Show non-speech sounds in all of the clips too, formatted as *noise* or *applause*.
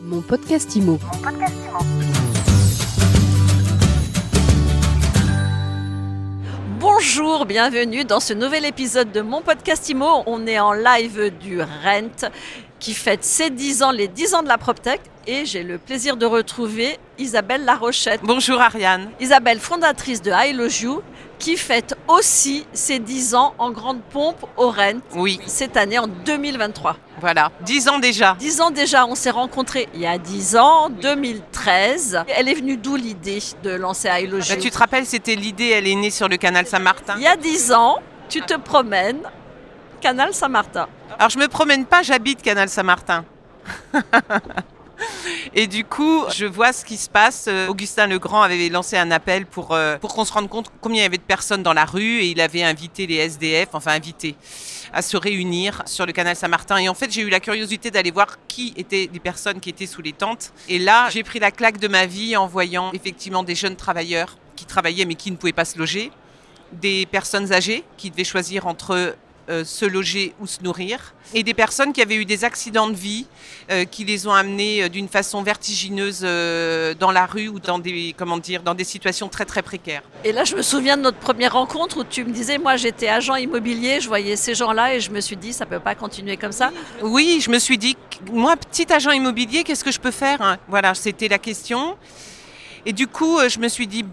Mon podcast IMO. Bonjour, bienvenue dans ce nouvel épisode de mon podcast IMO. On est en live du Rent qui fête ses 10 ans, les 10 ans de la PropTech. Et j'ai le plaisir de retrouver Isabelle Larochette. Bonjour Ariane. Isabelle, fondatrice de I Love You, qui fête aussi ses 10 ans en grande pompe au Rent Oui, cette année en 2023. voilà, 10 ans déjà. 10 ans déjà, on s'est rencontrés il y a 10 ans, 2013. Elle est venue d'où l'idée de lancer I Love Bah, tu te rappelles, c'était l'idée, elle est née sur le canal Saint-Martin. Il y a 10 ans, tu te promènes, Canal Saint-Martin. Alors je me promène pas, j'habite canal Saint-Martin. *laughs* Et du coup, je vois ce qui se passe. Euh, Augustin Legrand avait lancé un appel pour, euh, pour qu'on se rende compte combien il y avait de personnes dans la rue et il avait invité les SDF, enfin invité, à se réunir sur le canal Saint-Martin. Et en fait, j'ai eu la curiosité d'aller voir qui étaient les personnes qui étaient sous les tentes. Et là, j'ai pris la claque de ma vie en voyant effectivement des jeunes travailleurs qui travaillaient mais qui ne pouvaient pas se loger, des personnes âgées qui devaient choisir entre euh, se loger ou se nourrir, et des personnes qui avaient eu des accidents de vie euh, qui les ont amenés euh, d'une façon vertigineuse euh, dans la rue ou dans des, comment dire, dans des situations très très précaires. Et là, je me souviens de notre première rencontre où tu me disais, moi j'étais agent immobilier, je voyais ces gens-là et je me suis dit, ça peut pas continuer comme ça. Oui, je me suis dit, moi, petit agent immobilier, qu'est-ce que je peux faire hein? Voilà, c'était la question. Et du coup, je me suis dit,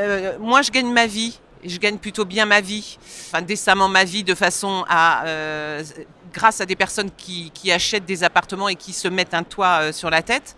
euh, moi, je gagne ma vie. Je gagne plutôt bien ma vie, enfin décemment ma vie, de façon à, euh, grâce à des personnes qui, qui achètent des appartements et qui se mettent un toit euh, sur la tête.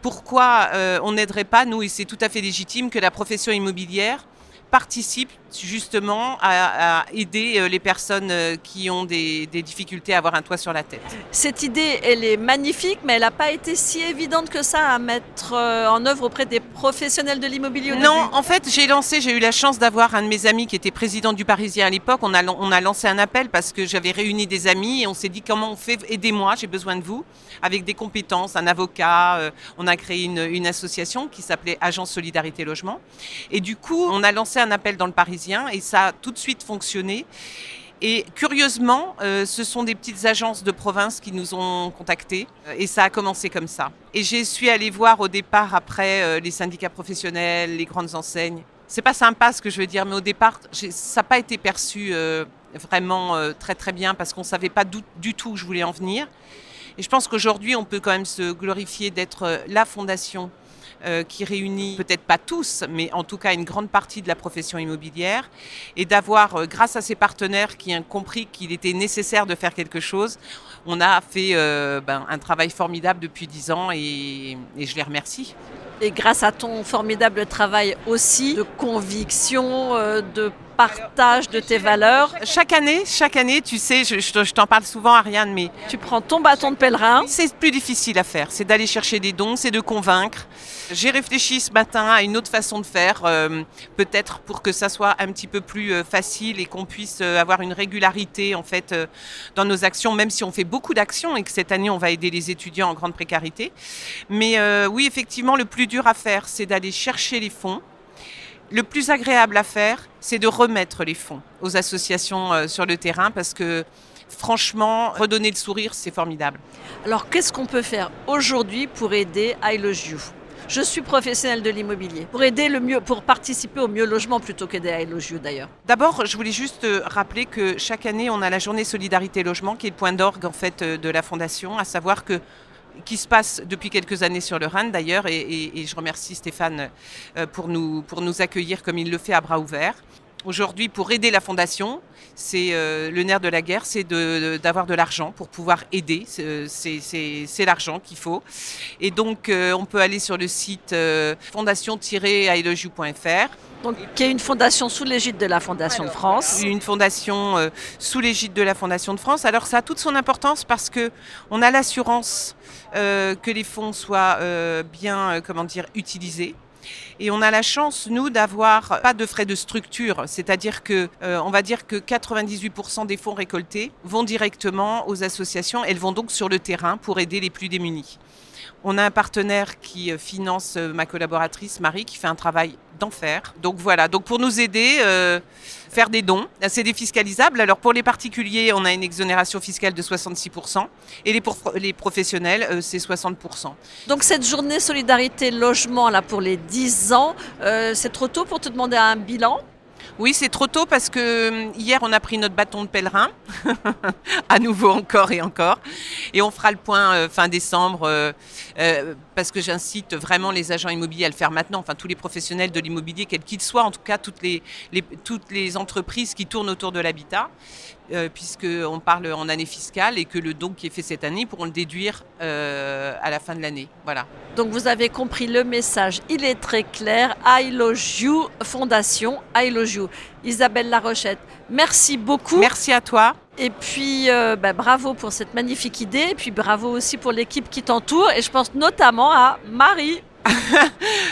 Pourquoi euh, on n'aiderait pas, nous, et c'est tout à fait légitime, que la profession immobilière participe justement à, à aider euh, les personnes euh, qui ont des, des difficultés à avoir un toit sur la tête. Cette idée, elle est magnifique, mais elle n'a pas été si évidente que ça à mettre euh, en œuvre auprès des professionnels de l'immobilier Non, en fait, j'ai lancé, j'ai eu la chance d'avoir un de mes amis qui était président du Parisien à l'époque. On a, on a lancé un appel parce que j'avais réuni des amis et on s'est dit comment on fait, aidez-moi, j'ai besoin de vous, avec des compétences, un avocat. on a créé une, une association qui s'appelait Agence Solidarité Logement. Et du coup, on a lancé un appel dans le Parisien et ça a tout de suite fonctionné. Et curieusement, euh, ce sont des petites agences de province qui nous ont contactés euh, et ça a commencé comme ça. Et je suis allée voir au départ après euh, les syndicats professionnels, les grandes enseignes. C'est pas sympa ce que je veux dire, mais au départ, ça n'a pas été perçu vraiment très très bien parce qu'on savait pas du tout où je voulais en venir. Et je pense qu'aujourd'hui, on peut quand même se glorifier d'être euh, la fondation euh, qui réunit peut-être pas tous, mais en tout cas une grande partie de la profession immobilière, et d'avoir, euh, grâce à ses partenaires qui ont compris qu'il était nécessaire de faire quelque chose, on a fait ben, un travail formidable depuis dix ans et, et je les remercie. Et grâce à ton formidable travail aussi de conviction, de partage de tes valeurs, Chaque année, chaque année, tu sais, je, je- je t'en parle souvent, Ariane, mais tu prends ton bâton de pèlerin. c'est plus difficile à faire. C'est d'aller chercher des dons, c'est de convaincre. J'ai réfléchi ce matin à une autre façon de faire, euh, peut-être pour que ça soit un petit peu plus euh, facile et qu'on puisse euh, avoir une régularité en fait dans nos actions, même si on fait beaucoup d'actions et que cette année on va aider les étudiants en grande précarité. Mais oui, effectivement, le plus dur à faire, c'est d'aller chercher les fonds. Le plus agréable à faire, c'est de remettre les fonds aux associations euh, sur le terrain parce que franchement, redonner le sourire, c'est formidable. Alors qu'est-ce qu'on peut faire aujourd'hui pour aider I Love You Je suis professionnelle de l'immobilier. Pour aider le mieux, pour participer au mieux logement plutôt I Love You d'ailleurs. D'abord, je voulais juste euh, rappeler que chaque année, on a la journée Solidarité Logement, qui est le point d'orgue en fait euh, de la fondation, à savoir que qui se passe depuis quelques années sur le Rhin d'ailleurs, et, je remercie Stéphane euh, pour nous, pour nous accueillir comme il le fait à bras ouverts. Aujourd'hui, pour aider la fondation, c'est euh, le nerf de la guerre, c'est de- de- d'avoir de, l'argent pour pouvoir aider. C'est- C'est l'argent qu'il faut. Et donc, euh, on peut aller sur le site euh, fondation-ilogiou.fr Donc qui est une fondation sous l'égide de la Fondation de France. une fondation euh, sous l'égide de la Fondation de France. Alors ça a toute son importance parce que on a l'assurance euh, que les fonds soient euh, bien, euh, comment dire, utilisés. Et on a la chance, nous, d'avoir pas de frais de structure, c'est-à-dire que, euh, on va dire que 98% des fonds récoltés vont directement aux associations. Elles vont donc sur le terrain pour aider les plus démunis. On a un partenaire qui euh, finance euh, ma collaboratrice Marie, qui fait un travail d'enfer. Donc voilà, donc pour nous aider, euh, faire des dons, c'est défiscalisable. Alors pour les particuliers, on a une exonération fiscale de 66%, et les, pour les professionnels, c'est 60%. Donc cette journée solidarité logement là pour les 10 ans, c'est trop tôt pour te demander un bilan? Oui, c'est trop tôt parce que hum, hier, on a pris notre bâton de pèlerin, *laughs* à nouveau encore et encore, et on fera le point euh, fin décembre, euh, euh, parce que j'incite vraiment les agents immobiliers à le faire maintenant, enfin tous les professionnels de l'immobilier, quels qu'ils soient, en tout cas toutes les, entreprises qui tournent autour de l'habitat, puisqu'on parle en année fiscale et que le don qui est fait cette année, ils pourront le déduire euh, à la fin de l'année. Voilà. Donc vous avez compris le message, il est très clair. I Love You Fondation, I Love You. Isabelle Larochette, merci beaucoup. Merci à toi. Et puis euh, bah, bravo pour cette magnifique idée. Et puis bravo aussi pour l'équipe qui t'entoure. Et je pense notamment à Marie. *laughs*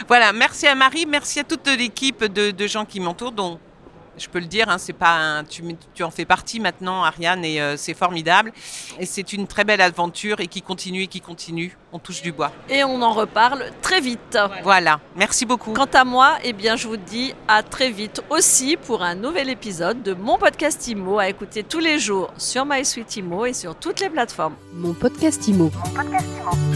Voilà, merci à Marie, merci à toute l'équipe de, de gens qui m'entourent, dont je peux le dire, hein, c'est pas un- tu, tu en fais partie maintenant, Ariane, et euh, c'est formidable. Et c'est une très belle aventure et qui continue et qui continue. On touche du bois. Et on en reparle très vite. Voilà, merci beaucoup. Quant à moi, eh bien, je vous dis à très vite aussi pour un nouvel épisode de mon podcast Imo à écouter tous les jours sur MySuite Imo et sur toutes les plateformes. Mon podcast Imo. Mon podcast Imo.